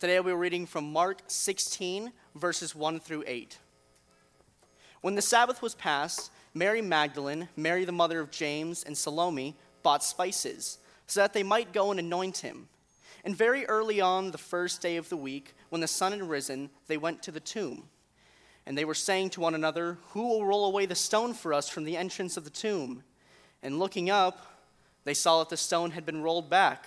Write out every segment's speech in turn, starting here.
Today we're reading from Mark 16, verses 1 through 8. When the Sabbath was past, Mary Magdalene, Mary the mother of James, and Salome bought spices, so that they might go and anoint him. And very early on the first day of the week, when the sun had risen, they went to the tomb. And they were saying to one another, Who will roll away the stone for us from the entrance of the tomb? And looking up, they saw that the stone had been rolled back.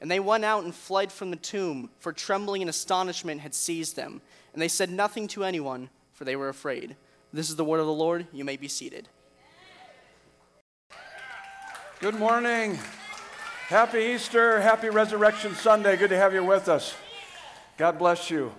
And they went out and fled from the tomb, for trembling and astonishment had seized them. And they said nothing to anyone, for they were afraid. This is the word of the Lord. You may be seated. Good morning. Happy Easter. Happy Resurrection Sunday. Good to have you with us. God bless you.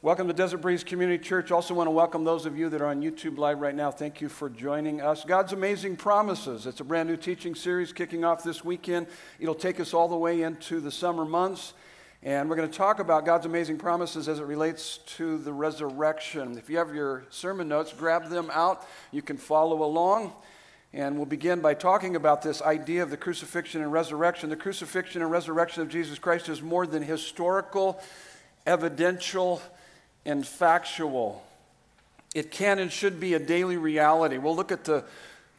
Welcome to Desert Breeze Community Church. Also, want to welcome those of you that are on YouTube Live right now. Thank you for joining us. God's Amazing Promises. It's a brand new teaching series kicking off this weekend. It'll take us all the way into the summer months. And we're going to talk about God's amazing promises as it relates to the resurrection. If you have your sermon notes, grab them out. You can follow along. And we'll begin by talking about this idea of the crucifixion and resurrection. The crucifixion and resurrection of Jesus Christ is more than historical, evidential, and factual. It can and should be a daily reality. We'll look at the,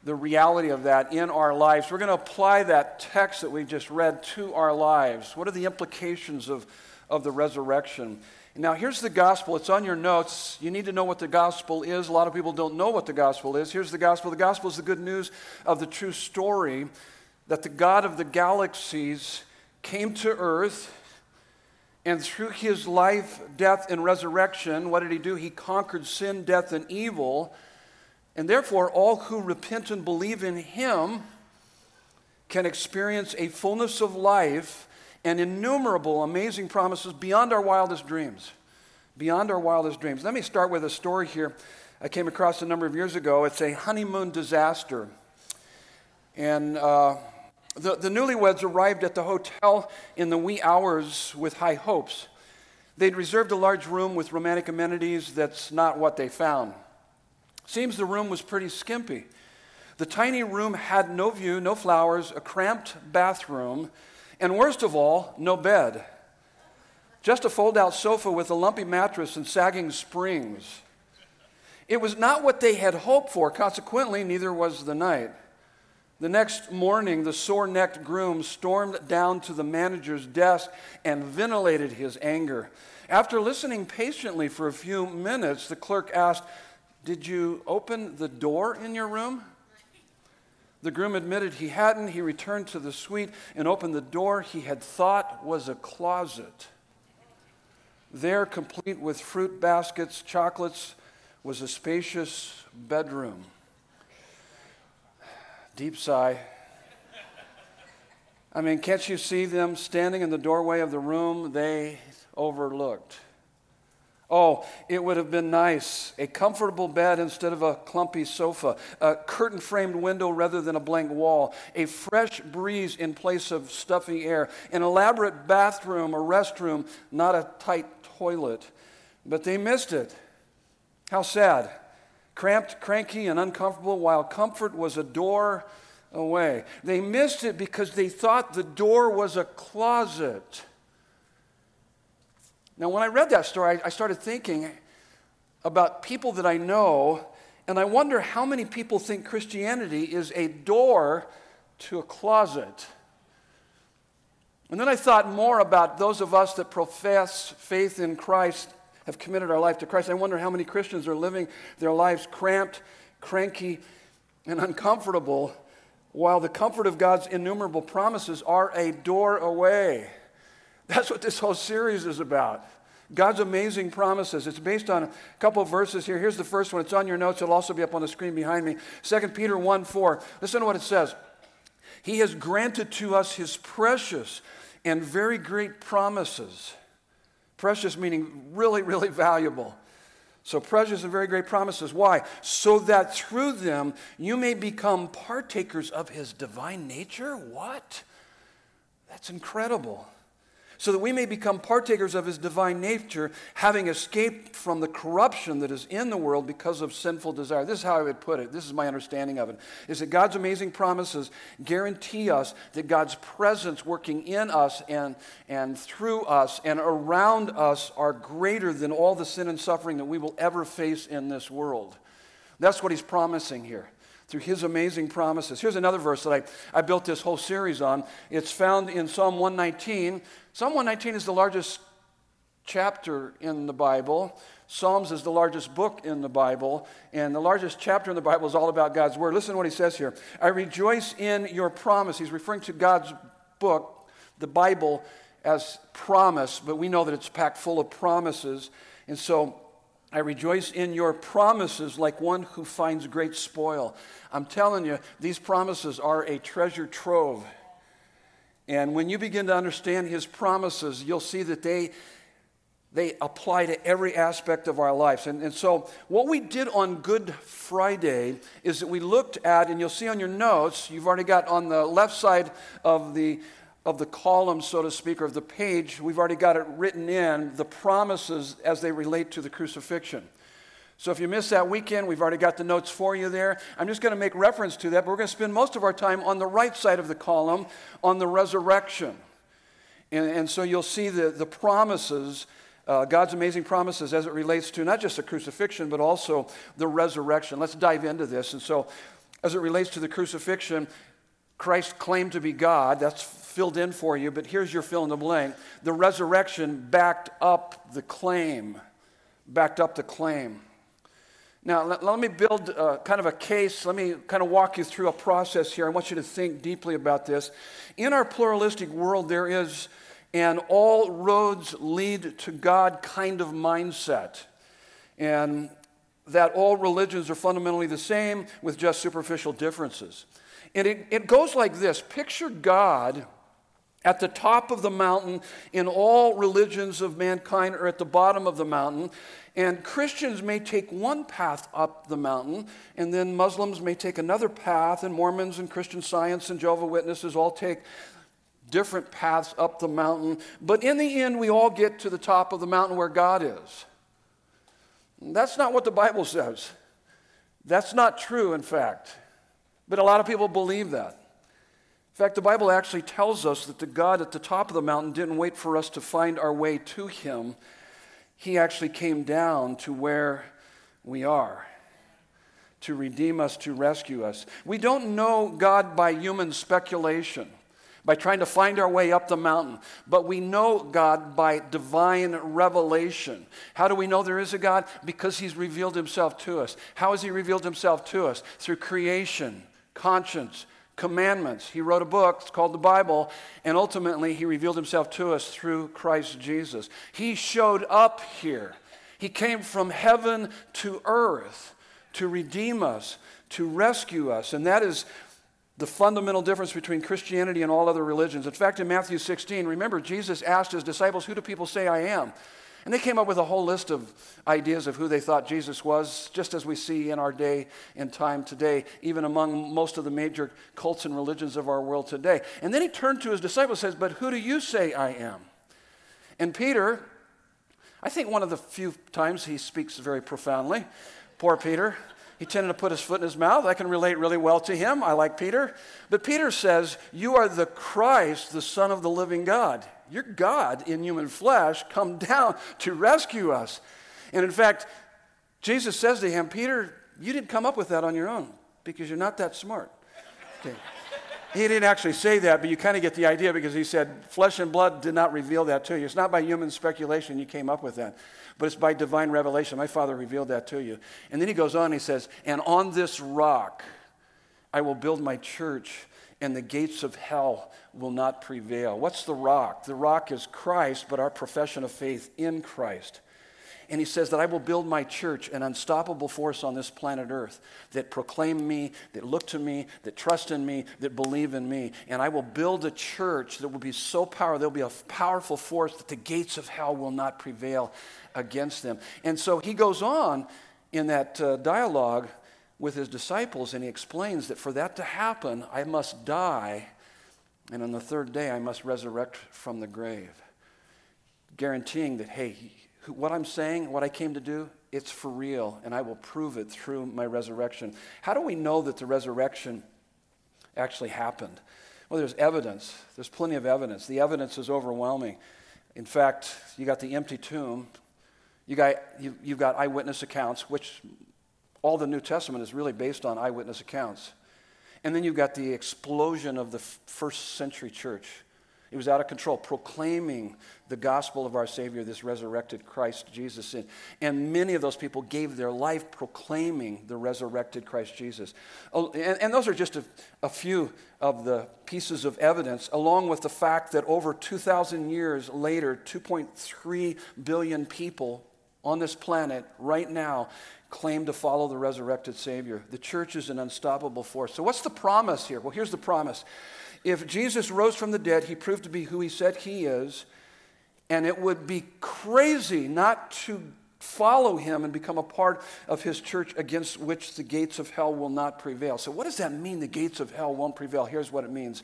the reality of that in our lives. We're going to apply that text that we just read to our lives. What are the implications of, of the resurrection? Now, here's the gospel. It's on your notes. You need to know what the gospel is. A lot of people don't know what the gospel is. Here's the gospel the gospel is the good news of the true story that the God of the galaxies came to earth and through his life, death, and resurrection, what did he do? He conquered sin, death, and evil. And therefore, all who repent and believe in him can experience a fullness of life and innumerable amazing promises beyond our wildest dreams. Beyond our wildest dreams. Let me start with a story here I came across a number of years ago. It's a honeymoon disaster. And uh, the, the newlyweds arrived at the hotel in the wee hours with high hopes. They'd reserved a large room with romantic amenities. That's not what they found. Seems the room was pretty skimpy. The tiny room had no view, no flowers, a cramped bathroom, and worst of all, no bed. Just a fold out sofa with a lumpy mattress and sagging springs. It was not what they had hoped for. Consequently, neither was the night. The next morning, the sore necked groom stormed down to the manager's desk and ventilated his anger. After listening patiently for a few minutes, the clerk asked, Did you open the door in your room? The groom admitted he hadn't. He returned to the suite and opened the door he had thought was a closet. There, complete with fruit baskets, chocolates, was a spacious bedroom. Deep sigh. I mean, can't you see them standing in the doorway of the room they overlooked? Oh, it would have been nice. A comfortable bed instead of a clumpy sofa, a curtain framed window rather than a blank wall, a fresh breeze in place of stuffy air, an elaborate bathroom or restroom, not a tight toilet. But they missed it. How sad cramped, cranky, and uncomfortable, while comfort was a door away. They missed it because they thought the door was a closet. Now, when I read that story, I started thinking about people that I know, and I wonder how many people think Christianity is a door to a closet. And then I thought more about those of us that profess faith in Christ have committed our life to Christ. I wonder how many Christians are living their lives cramped, cranky, and uncomfortable, while the comfort of God's innumerable promises are a door away. That's what this whole series is about. God's amazing promises. It's based on a couple verses here. Here's the first one. It's on your notes. It'll also be up on the screen behind me. 2 Peter 1 4. Listen to what it says. He has granted to us his precious and very great promises Precious meaning really, really valuable. So, precious and very great promises. Why? So that through them you may become partakers of his divine nature? What? That's incredible so that we may become partakers of his divine nature, having escaped from the corruption that is in the world because of sinful desire. This is how I would put it. This is my understanding of it. Is that God's amazing promises guarantee us that God's presence working in us and, and through us and around us are greater than all the sin and suffering that we will ever face in this world. That's what he's promising here through his amazing promises. Here's another verse that I, I built this whole series on. It's found in Psalm 119. Psalm 119 is the largest chapter in the Bible. Psalms is the largest book in the Bible, and the largest chapter in the Bible is all about God's Word. Listen to what he says here I rejoice in your promise. He's referring to God's book, the Bible, as promise, but we know that it's packed full of promises. And so I rejoice in your promises like one who finds great spoil. I'm telling you, these promises are a treasure trove. And when you begin to understand his promises, you'll see that they, they apply to every aspect of our lives. And, and so, what we did on Good Friday is that we looked at, and you'll see on your notes, you've already got on the left side of the of the column, so to speak, or of the page, we've already got it written in the promises as they relate to the crucifixion. So if you missed that weekend, we've already got the notes for you there. I'm just going to make reference to that, but we're going to spend most of our time on the right side of the column on the resurrection. And, and so you'll see the, the promises, uh, God's amazing promises as it relates to not just the crucifixion, but also the resurrection. Let's dive into this. And so, as it relates to the crucifixion, Christ claimed to be God. That's filled in for you, but here's your fill in the blank. The resurrection backed up the claim. Backed up the claim. Now, let, let me build uh, kind of a case. Let me kind of walk you through a process here. I want you to think deeply about this. In our pluralistic world, there is an all roads lead to God kind of mindset. And that all religions are fundamentally the same with just superficial differences. And it, it goes like this Picture God at the top of the mountain in all religions of mankind are at the bottom of the mountain. And Christians may take one path up the mountain, and then Muslims may take another path, and Mormons and Christian Science and Jehovah Witnesses all take different paths up the mountain. But in the end, we all get to the top of the mountain where God is. That's not what the Bible says. That's not true, in fact. But a lot of people believe that. In fact, the Bible actually tells us that the God at the top of the mountain didn't wait for us to find our way to Him. He actually came down to where we are to redeem us, to rescue us. We don't know God by human speculation, by trying to find our way up the mountain, but we know God by divine revelation. How do we know there is a God? Because He's revealed Himself to us. How has He revealed Himself to us? Through creation, conscience, commandments. He wrote a book, it's called the Bible, and ultimately he revealed himself to us through Christ Jesus. He showed up here. He came from heaven to earth to redeem us, to rescue us. And that is the fundamental difference between Christianity and all other religions. In fact, in Matthew 16, remember, Jesus asked his disciples, Who do people say I am? And they came up with a whole list of ideas of who they thought Jesus was, just as we see in our day and time today, even among most of the major cults and religions of our world today. And then he turned to his disciples and says, But who do you say I am? And Peter, I think one of the few times he speaks very profoundly, poor Peter, he tended to put his foot in his mouth. I can relate really well to him. I like Peter. But Peter says, You are the Christ, the Son of the living God. You're God in human flesh, come down to rescue us. And in fact, Jesus says to him, Peter, you didn't come up with that on your own because you're not that smart. Okay. He didn't actually say that, but you kind of get the idea because he said, Flesh and blood did not reveal that to you. It's not by human speculation you came up with that, but it's by divine revelation. My Father revealed that to you. And then he goes on, he says, And on this rock I will build my church, and the gates of hell will not prevail. What's the rock? The rock is Christ, but our profession of faith in Christ. And he says that I will build my church, an unstoppable force on this planet Earth that proclaim me, that look to me, that trust in me, that believe in me. And I will build a church that will be so powerful, there'll be a powerful force that the gates of hell will not prevail against them. And so he goes on in that uh, dialogue with his disciples and he explains that for that to happen, I must die, and on the third day, I must resurrect from the grave. Guaranteeing that, hey, what I'm saying, what I came to do, it's for real, and I will prove it through my resurrection. How do we know that the resurrection actually happened? Well, there's evidence. There's plenty of evidence. The evidence is overwhelming. In fact, you got the empty tomb. You got, you, you've got eyewitness accounts, which all the New Testament is really based on eyewitness accounts. And then you've got the explosion of the first century church. It was out of control, proclaiming the gospel of our Savior, this resurrected Christ Jesus. And many of those people gave their life proclaiming the resurrected Christ Jesus. Oh, and, those are just a, a few of the pieces of evidence, along with the fact that over 2,000 years later, 2.3 billion people on this planet right now claim to follow the resurrected Savior. The church is an unstoppable force. So, what's the promise here? Well, here's the promise. If Jesus rose from the dead, he proved to be who he said he is, and it would be crazy not to follow him and become a part of his church against which the gates of hell will not prevail. So, what does that mean, the gates of hell won't prevail? Here's what it means.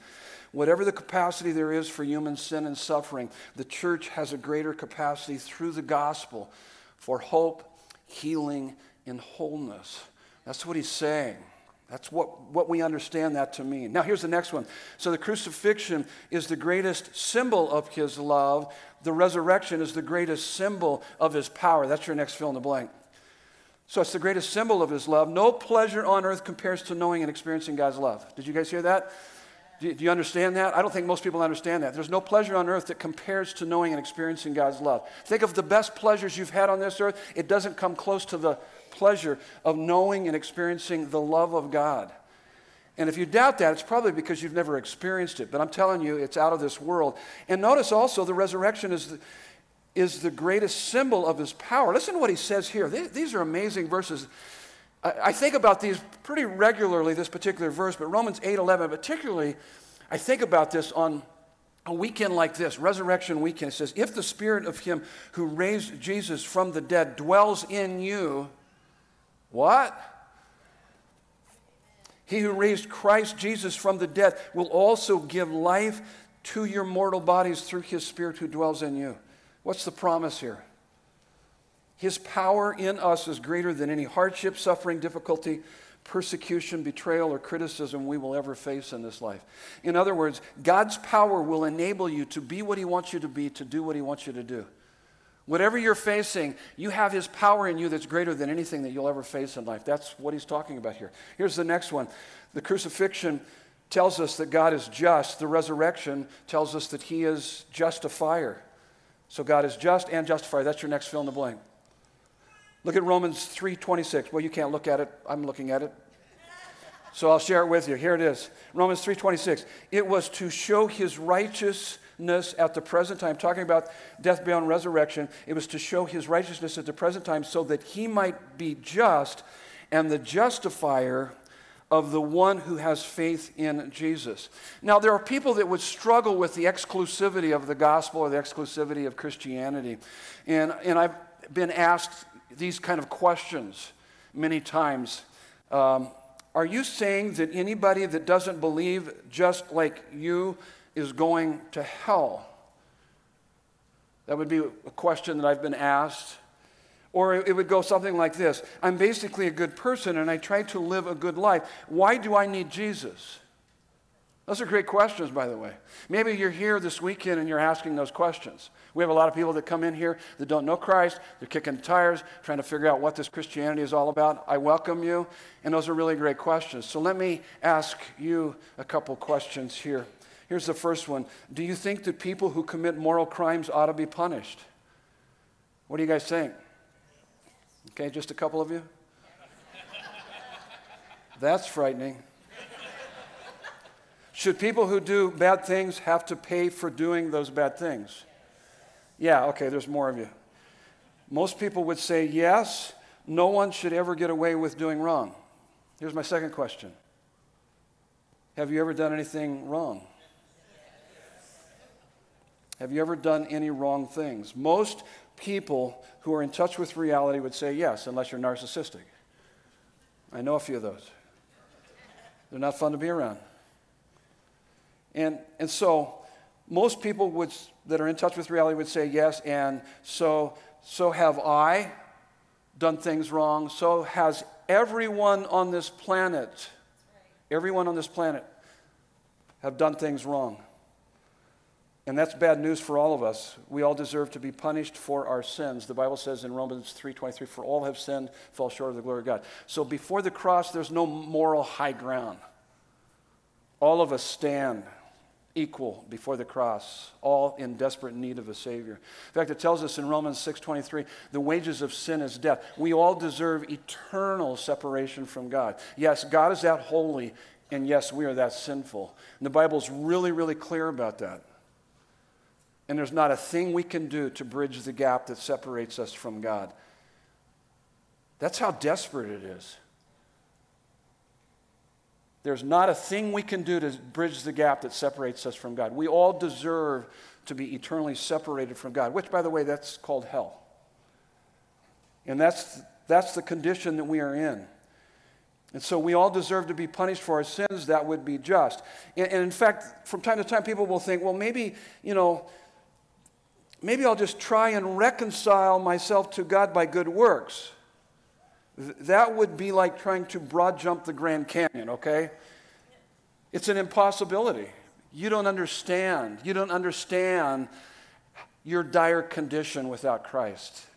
Whatever the capacity there is for human sin and suffering, the church has a greater capacity through the gospel for hope, healing, and wholeness. That's what he's saying. That's what, what we understand that to mean. Now, here's the next one. So, the crucifixion is the greatest symbol of his love. The resurrection is the greatest symbol of his power. That's your next fill in the blank. So, it's the greatest symbol of his love. No pleasure on earth compares to knowing and experiencing God's love. Did you guys hear that? Do you understand that? I don't think most people understand that. There's no pleasure on earth that compares to knowing and experiencing God's love. Think of the best pleasures you've had on this earth. It doesn't come close to the pleasure of knowing and experiencing the love of God. And if you doubt that, it's probably because you've never experienced it. But I'm telling you, it's out of this world. And notice also the resurrection is the, is the greatest symbol of his power. Listen to what he says here. These are amazing verses. I think about these pretty regularly, this particular verse, but Romans 8 11, particularly, I think about this on a weekend like this, Resurrection Weekend. It says, If the spirit of him who raised Jesus from the dead dwells in you, what? He who raised Christ Jesus from the dead will also give life to your mortal bodies through his Spirit who dwells in you. What's the promise here? His power in us is greater than any hardship, suffering, difficulty, persecution, betrayal, or criticism we will ever face in this life. In other words, God's power will enable you to be what He wants you to be, to do what He wants you to do. Whatever you're facing, you have His power in you that's greater than anything that you'll ever face in life. That's what He's talking about here. Here's the next one the crucifixion tells us that God is just, the resurrection tells us that He is justifier. So God is just and justifier. That's your next fill in the blank. Look at Romans 3:26. Well, you can't look at it. I'm looking at it. So I'll share it with you. Here it is. Romans 3:26. It was to show his righteousness at the present time, talking about death, burial, and resurrection. It was to show his righteousness at the present time so that he might be just and the justifier of the one who has faith in Jesus. Now, there are people that would struggle with the exclusivity of the gospel or the exclusivity of Christianity. And, and I've been asked these kind of questions many times. Um, are you saying that anybody that doesn't believe just like you is going to hell? That would be a question that I've been asked. Or it would go something like this I'm basically a good person and I try to live a good life. Why do I need Jesus? Those are great questions, by the way. Maybe you're here this weekend and you're asking those questions. We have a lot of people that come in here that don't know Christ. They're kicking tires, trying to figure out what this Christianity is all about. I welcome you, and those are really great questions. So let me ask you a couple questions here. Here's the first one Do you think that people who commit moral crimes ought to be punished? What do you guys think? Okay, just a couple of you? That's frightening. Should people who do bad things have to pay for doing those bad things? Yeah, okay, there's more of you. Most people would say yes, no one should ever get away with doing wrong. Here's my second question Have you ever done anything wrong? Have you ever done any wrong things? Most people who are in touch with reality would say yes, unless you're narcissistic. I know a few of those. They're not fun to be around. And, and so, most people would, that are in touch with reality would say yes, and so, so have I done things wrong. So has everyone on this planet. Everyone on this planet have done things wrong. And that's bad news for all of us. We all deserve to be punished for our sins. The Bible says in Romans 3:23 for all have sinned, fall short of the glory of God. So before the cross there's no moral high ground. All of us stand equal before the cross, all in desperate need of a Savior. In fact, it tells us in Romans 6:23, the wages of sin is death. We all deserve eternal separation from God. Yes, God is that holy, and yes, we are that sinful. And the Bible's really, really clear about that. And there's not a thing we can do to bridge the gap that separates us from God. That's how desperate it is. There's not a thing we can do to bridge the gap that separates us from God. We all deserve to be eternally separated from God, which, by the way, that's called hell. And that's, that's the condition that we are in. And so we all deserve to be punished for our sins. That would be just. And, and in fact, from time to time, people will think, well, maybe, you know, maybe I'll just try and reconcile myself to God by good works. That would be like trying to broad jump the Grand Canyon, okay? It's an impossibility. You don't understand. You don't understand your dire condition without Christ.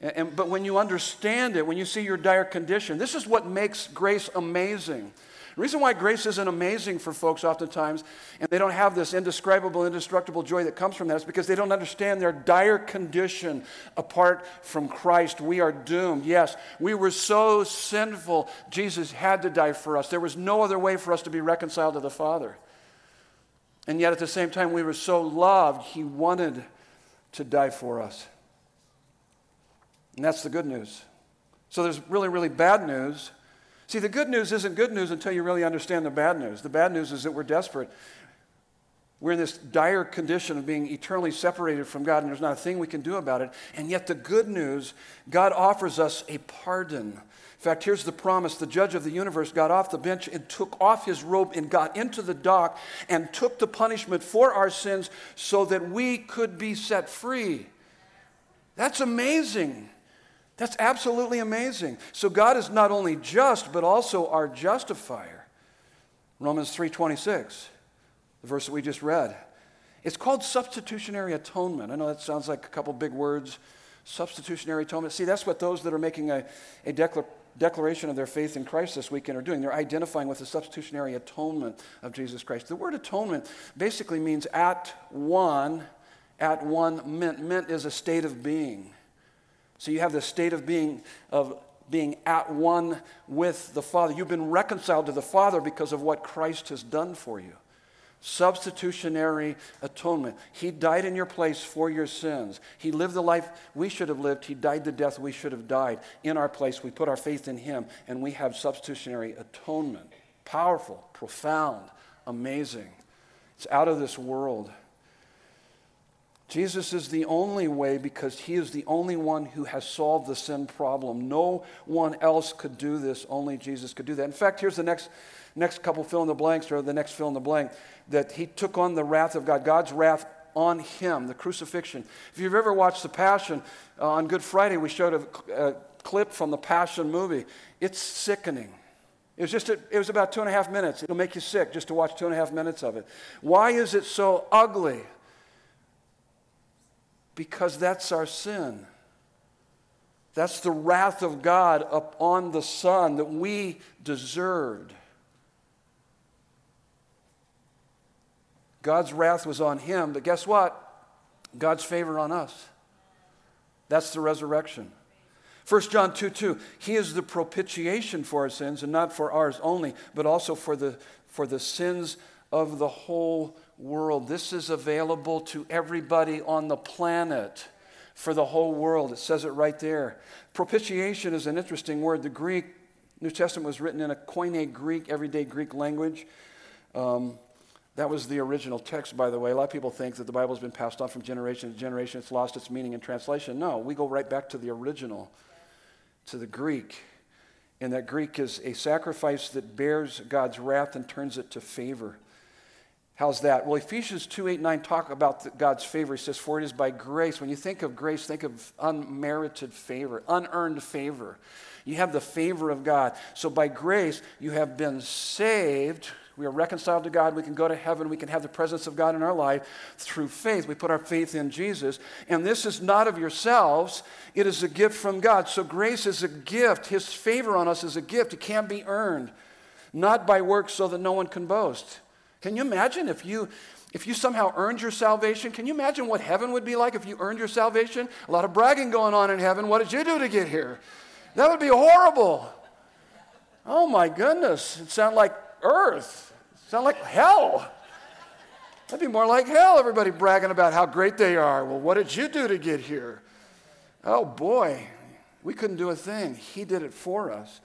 And, and, but when you understand it, when you see your dire condition, this is what makes grace amazing. The reason why grace isn't amazing for folks oftentimes, and they don't have this indescribable, indestructible joy that comes from that, is because they don't understand their dire condition apart from Christ. We are doomed. Yes, we were so sinful, Jesus had to die for us. There was no other way for us to be reconciled to the Father. And yet at the same time, we were so loved, He wanted to die for us. And that's the good news. So there's really, really bad news See, the good news isn't good news until you really understand the bad news. The bad news is that we're desperate. We're in this dire condition of being eternally separated from God, and there's not a thing we can do about it. And yet, the good news, God offers us a pardon. In fact, here's the promise the judge of the universe got off the bench and took off his robe and got into the dock and took the punishment for our sins so that we could be set free. That's amazing. That's absolutely amazing. So God is not only just but also our justifier. Romans 3:26, the verse that we just read. It's called substitutionary atonement. I know that sounds like a couple big words. Substitutionary atonement. See, that's what those that are making a, a declar- declaration of their faith in Christ this weekend are doing. They're identifying with the substitutionary atonement of Jesus Christ. The word atonement basically means at one, at one mint. Mint is a state of being. So you have the state of being of being at one with the Father. You've been reconciled to the Father because of what Christ has done for you. Substitutionary atonement. He died in your place for your sins. He lived the life we should have lived. He died the death we should have died. In our place, we put our faith in Him, and we have substitutionary atonement. Powerful, profound, amazing. It's out of this world. Jesus is the only way because he is the only one who has solved the sin problem. No one else could do this, only Jesus could do that. In fact, here's the next, next couple fill in the blanks, or the next fill in the blank, that he took on the wrath of God, God's wrath on him, the crucifixion. If you've ever watched The Passion, uh, on Good Friday, we showed a, a clip from the Passion movie. It's sickening. It was just a, it was about two and a half minutes. It'll make you sick just to watch two and a half minutes of it. Why is it so ugly? Because that's our sin. That's the wrath of God upon the Son that we deserved. God's wrath was on him, but guess what? God's favor on us. That's the resurrection. 1 John 2 2, He is the propitiation for our sins, and not for ours only, but also for the, for the sins of the whole world. This is available to everybody on the planet. for the whole world. It says it right there. Propitiation is an interesting word. The Greek, New Testament was written in a Koine Greek, everyday Greek language. Um, that was the original text, by the way. A lot of people think that the Bible has been passed on from generation to generation. It's lost its meaning in translation. No, we go right back to the original, to the Greek. And that Greek is a sacrifice that bears God's wrath and turns it to favor. How's that? Well, Ephesians 2 8 9 talk about God's favor. He says, For it is by grace. When you think of grace, think of unmerited favor, unearned favor. You have the favor of God. So by grace, you have been saved we are reconciled to God. We can go to heaven. We can have the presence of God in our life through faith. We put our faith in Jesus. And this is not of yourselves, it is a gift from God. So grace is a gift. His favor on us is a gift. It can't be earned, not by works so that no one can boast. Can you imagine if you. If you somehow earned your salvation, can you imagine what heaven would be like if you earned your salvation? A lot of bragging going on in heaven. What did you do to get here? That would be horrible. Oh my goodness. It sounds like earth. Sound like hell. That'd be more like hell, everybody bragging about how great they are. Well, what did you do to get here? Oh boy, we couldn't do a thing. He did it for us.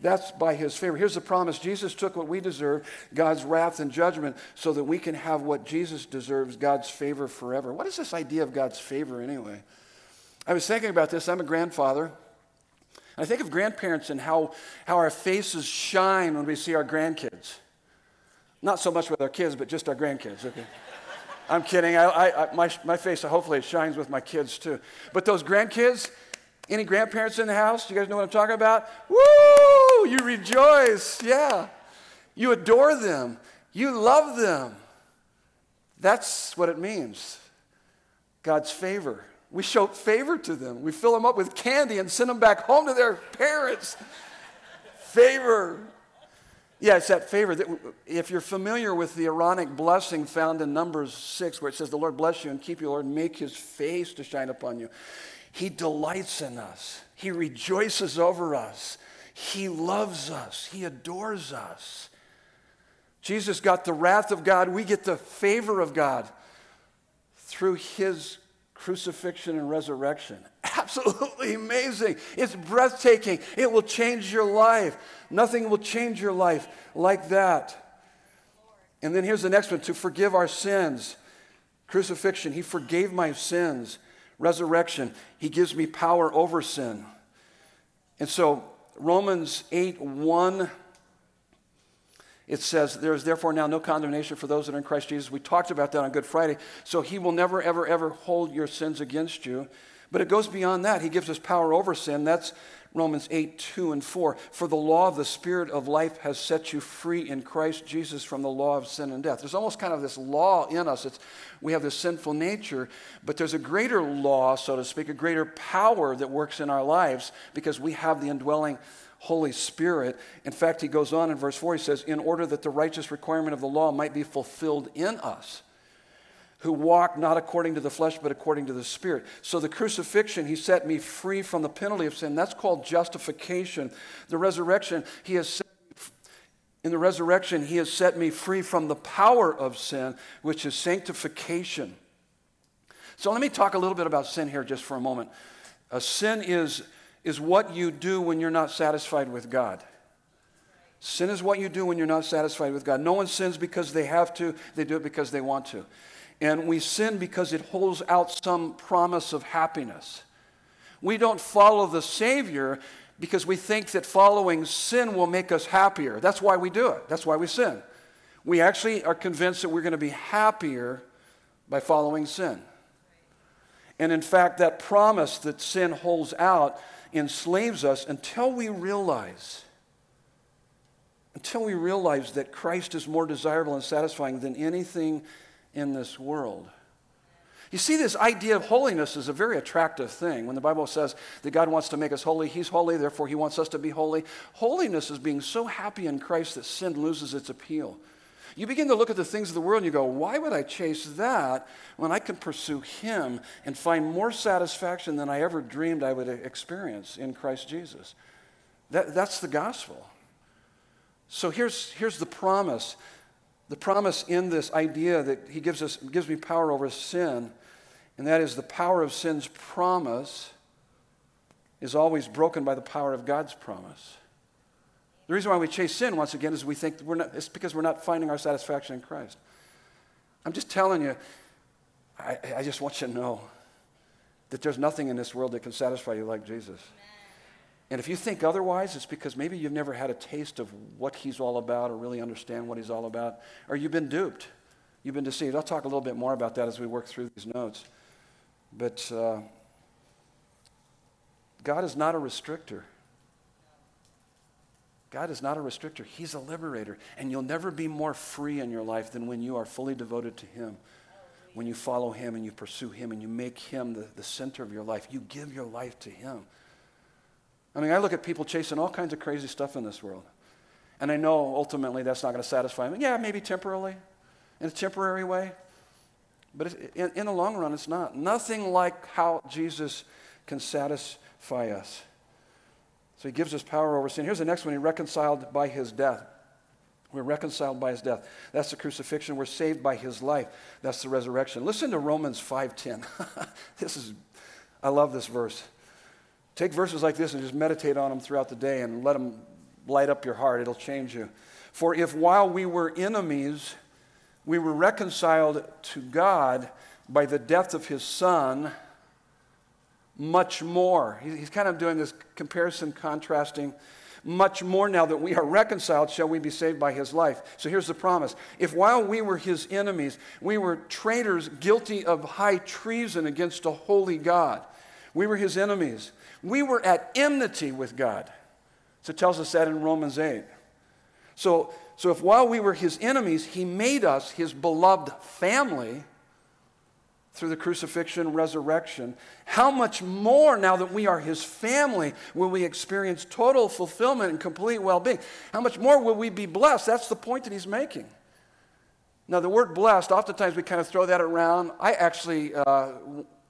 That's by his favor. Here's the promise Jesus took what we deserve, God's wrath and judgment, so that we can have what Jesus deserves, God's favor forever. What is this idea of God's favor anyway? I was thinking about this. I'm a grandfather. I think of grandparents and how, how our faces shine when we see our grandkids. Not so much with our kids, but just our grandkids, okay? I'm kidding. I, I, my, my face, hopefully, it shines with my kids too. But those grandkids, any grandparents in the house? You guys know what I'm talking about? Woo! You rejoice. Yeah. You adore them. You love them. That's what it means. God's favor. We show favor to them. We fill them up with candy and send them back home to their parents. favor. Yeah, it's that favor. That if you're familiar with the Aaronic blessing found in Numbers 6, where it says, The Lord bless you and keep you, Lord, and make his face to shine upon you. He delights in us, he rejoices over us, he loves us, he adores us. Jesus got the wrath of God, we get the favor of God through his crucifixion and resurrection. Absolutely amazing. It's breathtaking. It will change your life. Nothing will change your life like that. And then here's the next one to forgive our sins. Crucifixion, He forgave my sins. Resurrection, He gives me power over sin. And so, Romans 8 1 it says, There is therefore now no condemnation for those that are in Christ Jesus. We talked about that on Good Friday. So he will never, ever, ever hold your sins against you. But it goes beyond that. He gives us power over sin. That's Romans 8, 2 and 4. For the law of the Spirit of life has set you free in Christ Jesus from the law of sin and death. There's almost kind of this law in us. It's, we have this sinful nature, but there's a greater law, so to speak, a greater power that works in our lives because we have the indwelling Holy Spirit. In fact, he goes on in verse 4, he says, In order that the righteous requirement of the law might be fulfilled in us, who walk not according to the flesh, but according to the Spirit. So the crucifixion, he set me free from the penalty of sin. That's called justification. The resurrection, he has set in the resurrection, he has set me free from the power of sin, which is sanctification. So let me talk a little bit about sin here just for a moment. Uh, sin is is what you do when you're not satisfied with God. Sin is what you do when you're not satisfied with God. No one sins because they have to, they do it because they want to. And we sin because it holds out some promise of happiness. We don't follow the Savior because we think that following sin will make us happier. That's why we do it. That's why we sin. We actually are convinced that we're going to be happier by following sin. And in fact, that promise that sin holds out enslaves us until we realize until we realize that Christ is more desirable and satisfying than anything in this world. You see, this idea of holiness is a very attractive thing. When the Bible says that God wants to make us holy, He's holy, therefore He wants us to be holy. Holiness is being so happy in Christ that sin loses its appeal. You begin to look at the things of the world and you go, why would I chase that when I can pursue Him and find more satisfaction than I ever dreamed I would experience in Christ Jesus? That, that's the gospel. So here's, here's the promise. The promise in this idea that He gives, us, gives me power over sin And that is the power of sin's promise is always broken by the power of God's promise. The reason why we chase sin, once again, is we think we're not, it's because we're not finding our satisfaction in Christ. I'm just telling you, I, I just want you to know that there's nothing in this world that can satisfy you like Jesus. And if you think otherwise, it's because maybe you've never had a taste of what he's all about or really understand what he's all about, or you've been duped. You've been deceived. I'll talk a little bit more about that as we work through these notes. But uh, God is not a restrictor. God is not a restrictor, He's a liberator. And you'll never be more free in your life than when you are fully devoted to Him. When you follow Him and you pursue Him and you make Him the, the center of your life, you give your life to Him. I mean, I look at people chasing all kinds of crazy stuff in this world. And I know ultimately that's not going to satisfy them. Yeah, maybe temporarily, in a temporary way. But in, in the long run, it's not. Nothing like how Jesus can satisfy us. So he gives us power over sin. Here's the next one. He reconciled by his death. We're reconciled by his death. That's the crucifixion. We're saved by his life. That's the resurrection. Listen to Romans 5:10. this is I love this verse. Take verses like this and just meditate on them throughout the day and let them light up your heart. It'll change you. For if while we were enemies, we were reconciled to God by the death of his son, much more. He's kind of doing this comparison, contrasting. Much more now that we are reconciled, shall we be saved by his life. So here's the promise. If while we were his enemies, we were traitors guilty of high treason against a holy God, we were his enemies. We were at enmity with God. So it tells us that in Romans 8. So, so if while we were his enemies, he made us his beloved family, through the crucifixion, resurrection, how much more now that we are his family will we experience total fulfillment and complete well being? How much more will we be blessed? That's the point that he's making. Now, the word blessed, oftentimes we kind of throw that around. I actually, uh,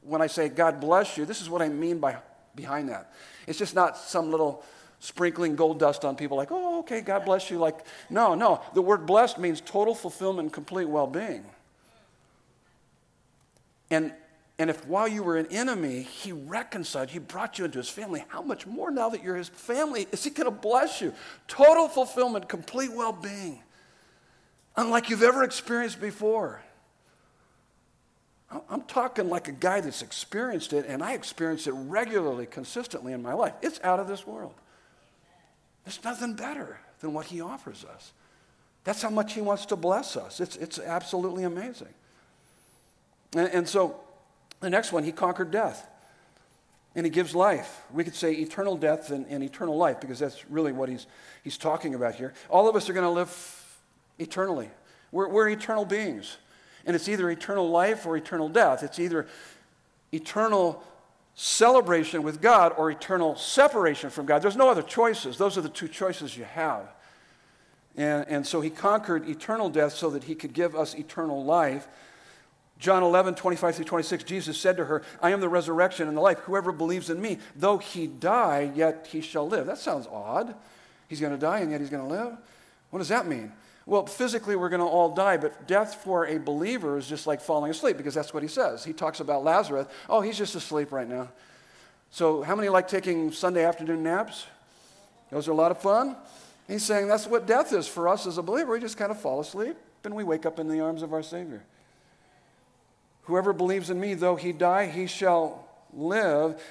when I say God bless you, this is what I mean by behind that. It's just not some little sprinkling gold dust on people like, oh, okay, God bless you. Like, no, no. The word blessed means total fulfillment and complete well being. And, and if while you were an enemy, he reconciled, he brought you into his family, how much more now that you're his family is he going to bless you? Total fulfillment, complete well being, unlike you've ever experienced before. I'm talking like a guy that's experienced it, and I experience it regularly, consistently in my life. It's out of this world. There's nothing better than what he offers us. That's how much he wants to bless us. It's, it's absolutely amazing. And, and so the next one, he conquered death. And he gives life. We could say eternal death and, and eternal life because that's really what he's, he's talking about here. All of us are going to live eternally. We're, we're eternal beings. And it's either eternal life or eternal death. It's either eternal celebration with God or eternal separation from God. There's no other choices. Those are the two choices you have. And, and so he conquered eternal death so that he could give us eternal life. John 11, 25 through 26, Jesus said to her, I am the resurrection and the life. Whoever believes in me, though he die, yet he shall live. That sounds odd. He's going to die and yet he's going to live? What does that mean? Well, physically, we're going to all die, but death for a believer is just like falling asleep because that's what he says. He talks about Lazarus. Oh, he's just asleep right now. So, how many like taking Sunday afternoon naps? Those are a lot of fun. He's saying that's what death is for us as a believer. We just kind of fall asleep and we wake up in the arms of our Savior. Whoever believes in me, though he die, he shall live,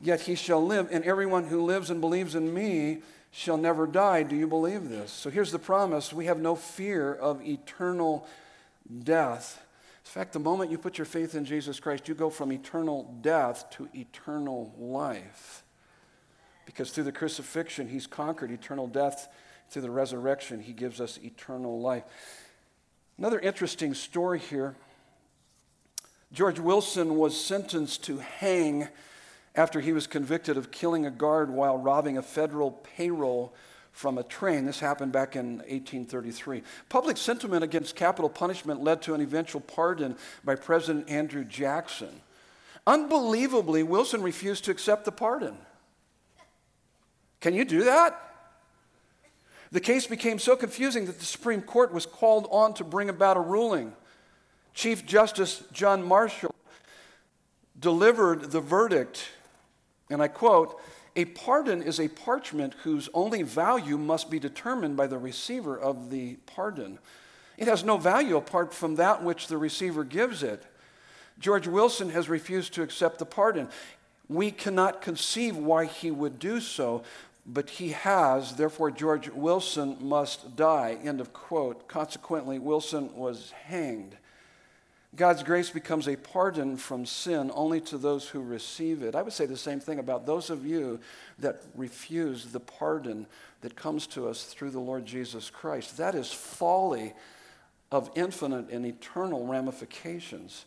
yet he shall live. And everyone who lives and believes in me shall never die. Do you believe this? So here's the promise we have no fear of eternal death. In fact, the moment you put your faith in Jesus Christ, you go from eternal death to eternal life. Because through the crucifixion, he's conquered eternal death. Through the resurrection, he gives us eternal life. Another interesting story here George Wilson was sentenced to hang after he was convicted of killing a guard while robbing a federal payroll from a train. This happened back in 1833. Public sentiment against capital punishment led to an eventual pardon by President Andrew Jackson. Unbelievably, Wilson refused to accept the pardon. Can you do that? The case became so confusing that the Supreme Court was called on to bring about a ruling. Chief Justice John Marshall delivered the verdict, and I quote, a pardon is a parchment whose only value must be determined by the receiver of the pardon. It has no value apart from that which the receiver gives it. George Wilson has refused to accept the pardon. We cannot conceive why he would do so, but he has. Therefore, George Wilson must die. End of quote. Consequently, Wilson was hanged. God's grace becomes a pardon from sin only to those who receive it. I would say the same thing about those of you that refuse the pardon that comes to us through the Lord Jesus Christ. That is folly of infinite and eternal ramifications.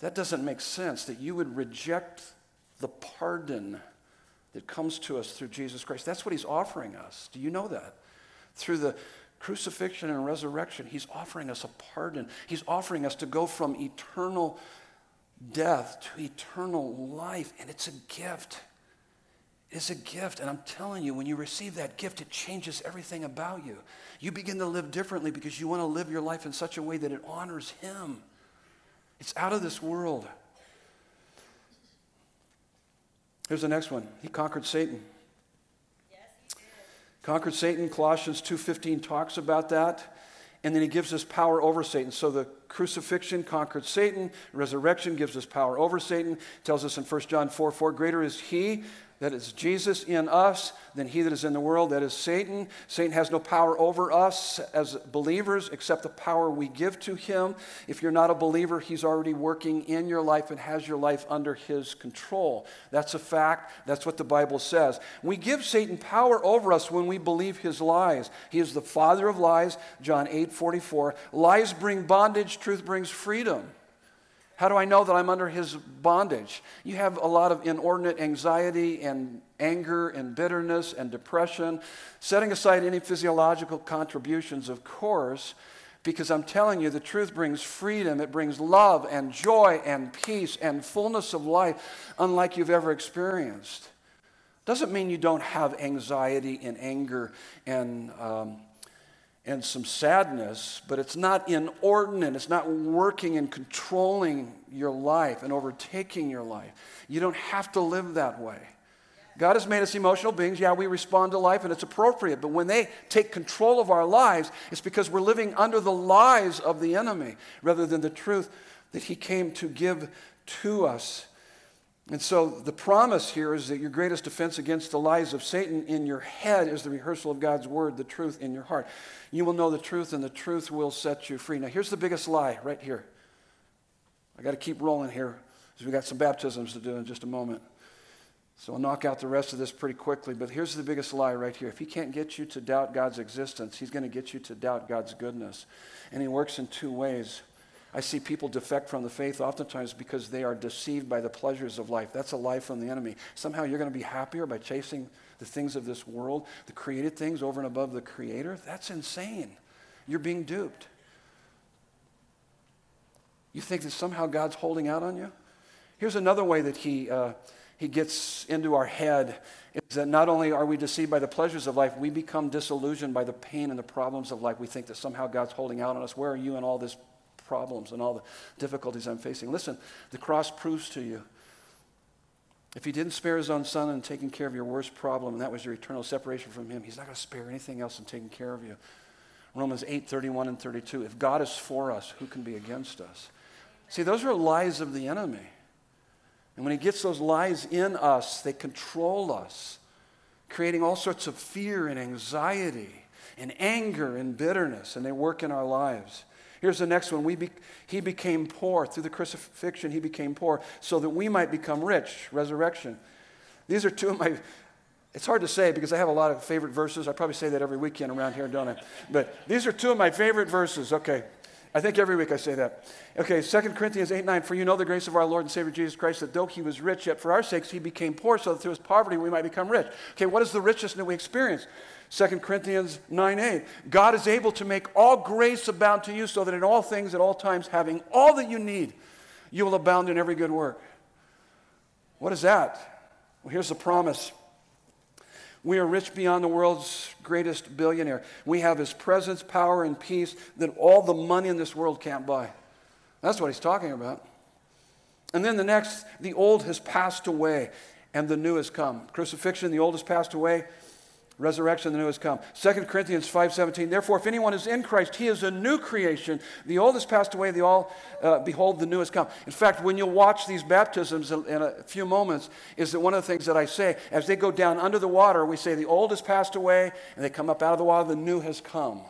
That doesn't make sense that you would reject the pardon that comes to us through Jesus Christ. That's what he's offering us. Do you know that? Through the crucifixion and resurrection, he's offering us a pardon. He's offering us to go from eternal death to eternal life, and it's a gift. It's a gift, and I'm telling you, when you receive that gift, it changes everything about you. You begin to live differently because you want to live your life in such a way that it honors Him. It's out of this world. Here's the next one. He conquered Satan. Conquered Satan, Colossians 2:15 talks about that. And then he gives us power over Satan. So the crucifixion conquered Satan, resurrection gives us power over Satan. tells us in 1 John 4 4, greater is he that is Jesus in us than he that is in the world, that is Satan. Satan has no power over us as believers except the power we give to him. If you're not a believer, he's already working in your life and has your life under his control. That's a fact. That's what the Bible says. We give Satan power over us when we believe his lies. He is the father of lies, John 8 44. Lies bring bondage, truth brings freedom. How do I know that I'm under his bondage? You have a lot of inordinate anxiety and anger and bitterness and depression. Setting aside any physiological contributions, of course, because I'm telling you, the truth brings freedom. It brings love and joy and peace and fullness of life, unlike you've ever experienced. Doesn't mean you don't have anxiety and anger and um, and some sadness, but it's not inordinate. It's not working and controlling your life and overtaking your life. You don't have to live that way. God has made us emotional beings. Yeah, we respond to life and it's appropriate. But when they take control of our lives, it's because we're living under the lies of the enemy rather than the truth that he came to give to us. And so the promise here is that your greatest defense against the lies of Satan in your head is the rehearsal of God's word, the truth in your heart. You will know the truth, and the truth will set you free. Now, here's the biggest lie right here. I got to keep rolling here because we got some baptisms to do in just a moment. So I'll knock out the rest of this pretty quickly. But here's the biggest lie right here. If he can't get you to doubt God's existence, he's going to get you to doubt God's goodness. And he works in two ways. I see people defect from the faith oftentimes because they are deceived by the pleasures of life. That's a lie from the enemy. Somehow you're going to be happier by chasing the things of this world, the created things over and above the creator. That's insane. You're being duped. You think that somehow God's holding out on you? Here's another way that he, uh, he gets into our head is that not only are we deceived by the pleasures of life, we become disillusioned by the pain and the problems of life. We think that somehow God's holding out on us. Where are you in all this problems and all the difficulties I'm facing. Listen, the cross proves to you if he didn't spare his own son and taking care of your worst problem, and that was your eternal separation from him, he's not going to spare anything else in taking care of you. Romans 8, 31 and 32. If God is for us, who can be against us? See, those are lies of the enemy. And when he gets those lies in us, they control us, creating all sorts of fear and anxiety and anger and bitterness, and they work in our lives. Here's the next one. We be, he became poor. Through the crucifixion, he became poor so that we might become rich. Resurrection. These are two of my, it's hard to say because I have a lot of favorite verses. I probably say that every weekend around here, don't I? But these are two of my favorite verses. Okay. I think every week I say that. Okay, 2 Corinthians 8 9. For you know the grace of our Lord and Savior Jesus Christ, that though he was rich, yet for our sakes he became poor, so that through his poverty we might become rich. Okay, what is the richest that we experience? 2 Corinthians 9 8. God is able to make all grace abound to you so that in all things, at all times, having all that you need, you will abound in every good work. What is that? Well, here's the promise. We are rich beyond the world's greatest billionaire. We have his presence, power, and peace that all the money in this world can't buy. That's what he's talking about. And then the next, the old has passed away and the new has come. Crucifixion, the old has passed away. Resurrection, the new has come. 2 Corinthians 5.17, therefore, if anyone is in Christ, he is a new creation. The old has passed away, the all, uh, behold, the new has come. In fact, when you'll watch these baptisms in a few moments, is that one of the things that I say, as they go down under the water, we say the old has passed away, and they come up out of the water, the new has come.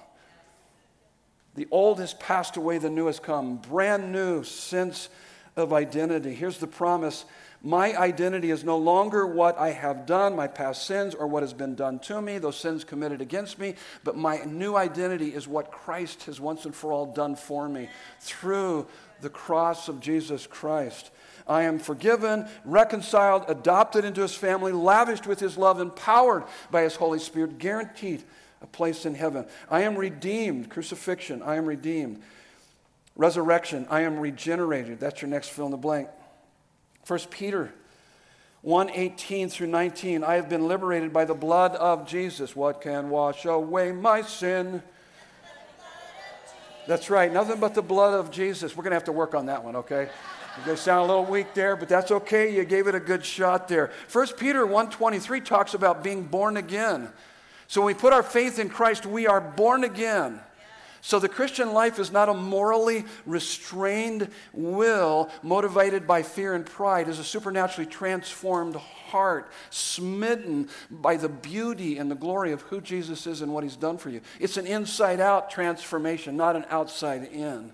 The old has passed away, the new has come. Brand new sense of identity. Here's the promise my identity is no longer what I have done, my past sins, or what has been done to me, those sins committed against me, but my new identity is what Christ has once and for all done for me through the cross of Jesus Christ. I am forgiven, reconciled, adopted into his family, lavished with his love, empowered by his Holy Spirit, guaranteed a place in heaven. I am redeemed. Crucifixion, I am redeemed. Resurrection, I am regenerated. That's your next fill in the blank. 1 Peter 1 18 through 19. I have been liberated by the blood of Jesus. What can wash away my sin? That's right, nothing but the blood of Jesus. We're going to have to work on that one, okay? You sound a little weak there, but that's okay. You gave it a good shot there. 1 Peter 1:23 talks about being born again. So when we put our faith in Christ, we are born again. So the Christian life is not a morally restrained will motivated by fear and pride, it's a supernaturally transformed heart, smitten by the beauty and the glory of who Jesus is and what he's done for you. It's an inside out transformation, not an outside in.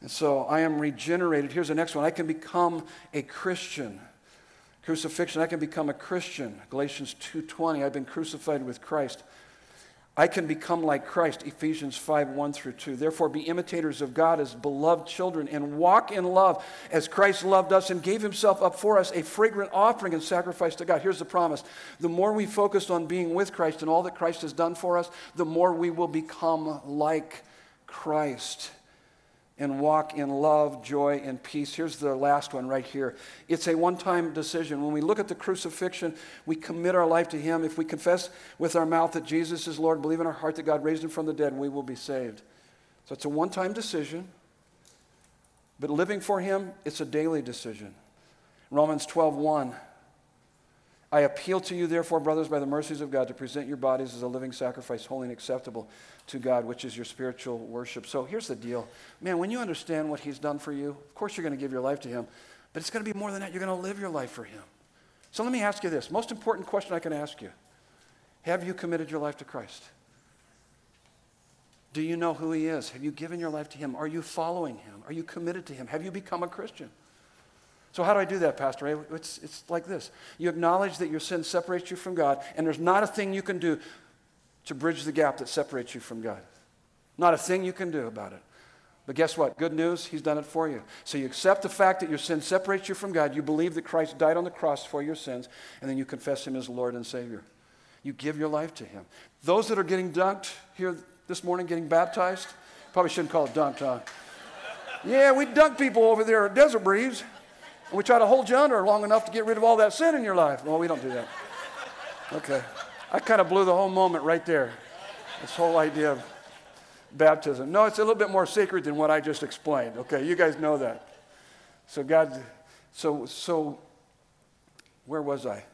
And so I am regenerated. Here's the next one I can become a Christian. Crucifixion, I can become a Christian. Galatians 2:20, I've been crucified with Christ. I can become like Christ, Ephesians 5 1 through 2. Therefore, be imitators of God as beloved children and walk in love as Christ loved us and gave himself up for us, a fragrant offering and sacrifice to God. Here's the promise the more we focus on being with Christ and all that Christ has done for us, the more we will become like Christ and walk in love, joy, and peace. Here's the last one right here. It's a one time decision. When we look at the crucifixion, we commit our life to Him. If we confess with our mouth that Jesus is Lord, believe in our heart that God raised Him from the dead, we will be saved. So it's a one time decision. But living for Him, it's a daily decision. Romans 12 1. I appeal to you, therefore, brothers, by the mercies of God, to present your bodies as a living sacrifice, holy and acceptable to God, which is your spiritual worship. So here's the deal. Man, when you understand what He's done for you, of course you're going to give your life to Him, but it's going to be more than that. You're going to live your life for Him. So let me ask you this most important question I can ask you Have you committed your life to Christ? Do you know who He is? Have you given your life to Him? Are you following Him? Are you committed to Him? Have you become a Christian? So, how do I do that, Pastor It's, it's like this you acknowledge that your sin separates you from God, and there's not a thing you can do to bridge the gap that separates you from God. Not a thing you can do about it. But guess what? Good news, He's done it for you. So you accept the fact that your sin separates you from God. You believe that Christ died on the cross for your sins, and then you confess Him as Lord and Savior. You give your life to Him. Those that are getting dunked here this morning, getting baptized, probably shouldn't call it dunked, huh? yeah, we dunk people over there at Desert Breeze, and we try to hold you under long enough to get rid of all that sin in your life. Well, we don't do that. Okay. I kind of blew the whole moment right there. This whole idea of baptism. No, it's a little bit more sacred than what I just explained. Okay, you guys know that. So God, so so where was I?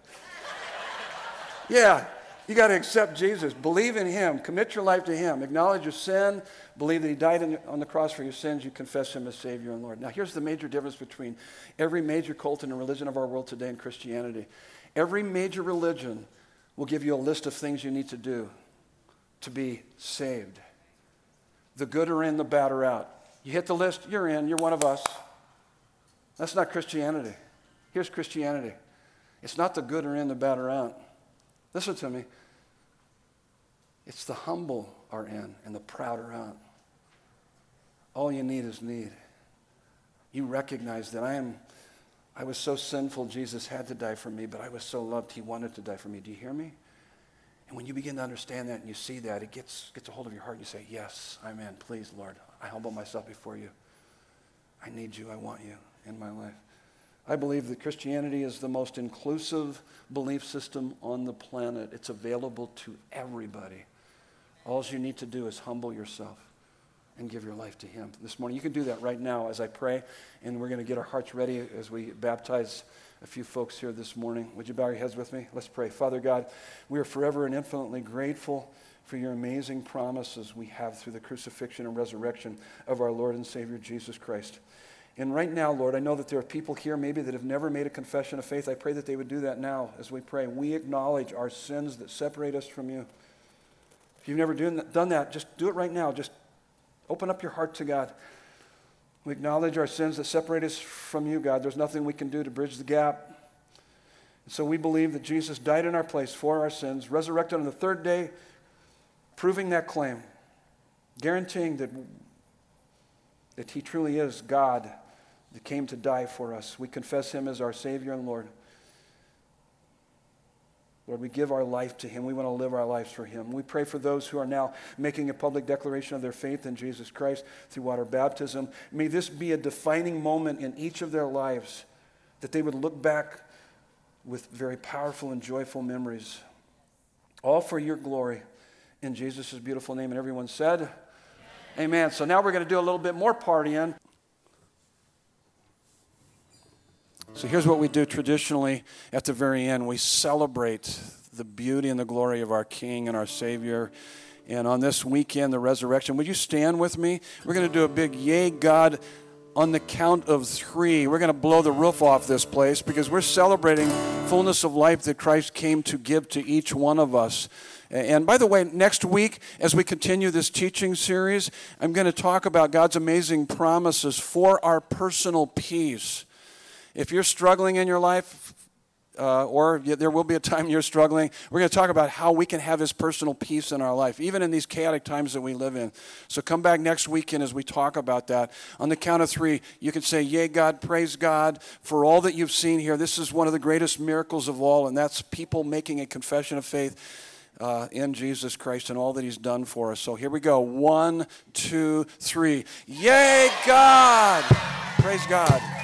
yeah, you got to accept Jesus. Believe in Him. Commit your life to Him. Acknowledge your sin. Believe that He died on the cross for your sins. You confess Him as Savior and Lord. Now, here's the major difference between every major cult and religion of our world today and Christianity. Every major religion will give you a list of things you need to do to be saved. The good are in, the bad are out. You hit the list, you're in, you're one of us. That's not Christianity. Here's Christianity it's not the good are in, the bad are out. Listen to me. It's the humble are in and the proud are out. All you need is need. You recognize that I am I was so sinful, Jesus had to die for me, but I was so loved, he wanted to die for me. Do you hear me? And when you begin to understand that and you see that, it gets, gets a hold of your heart. You say, Yes, I'm in. Please, Lord, I humble myself before you. I need you. I want you in my life. I believe that Christianity is the most inclusive belief system on the planet. It's available to everybody. All you need to do is humble yourself. and give your life to Him this morning. You can do that right now as I pray, and we're going to get our hearts ready as we baptize a few folks here this morning. Would you bow your heads with me? Let's pray. Father God, we are forever and infinitely grateful for your amazing promises we have through the crucifixion and resurrection of our Lord and Savior Jesus Christ. And right now, Lord, I know that there are people here maybe that have never made a confession of faith. I pray that they would do that now as we pray. We acknowledge our sins that separate us from you. If you've never done that, just do it right now. Just open up your heart to God. We acknowledge our sins that separate us from you, God. There's nothing we can do to bridge the gap. And so we believe that Jesus died in our place for our sins, resurrected on the third day, proving that claim, guaranteeing that, that He truly is God that came to die for us. We confess Him as our Savior and Lord. Lord, we give our life to Him. We want to live our lives for Him. We pray for those who are now making a public declaration of their faith in Jesus Christ through water baptism. May this be a defining moment in each of their lives that they would look back with very powerful and joyful memories. All for your glory. In Jesus' beautiful name. And everyone said, Amen. Amen. So now we're going to do a little bit more partying. So here's what we do traditionally at the very end we celebrate the beauty and the glory of our King and our Savior. And on this weekend, the resurrection, would you stand with me? We're going to do a big Yay God on the count of three. We're going to blow the roof off this place because we're celebrating fullness of life that Christ came to give to each one of us. And by the way, next week, as we continue this teaching series, I'm going to talk about God's amazing promises for our personal peace. If you're struggling in your life, uh, or there will be a time you're struggling, we're going to talk about how we can have His personal peace in our life, even in these chaotic times that we live in. So come back next weekend as we talk about that. On the count of three, you can say, Yay, God, praise God for all that you've seen here. This is one of the greatest miracles of all, and that's people making a confession of faith. Uh, in Jesus Christ and all that He's done for us. So here we go. One, two, three. Yay, God! Praise God.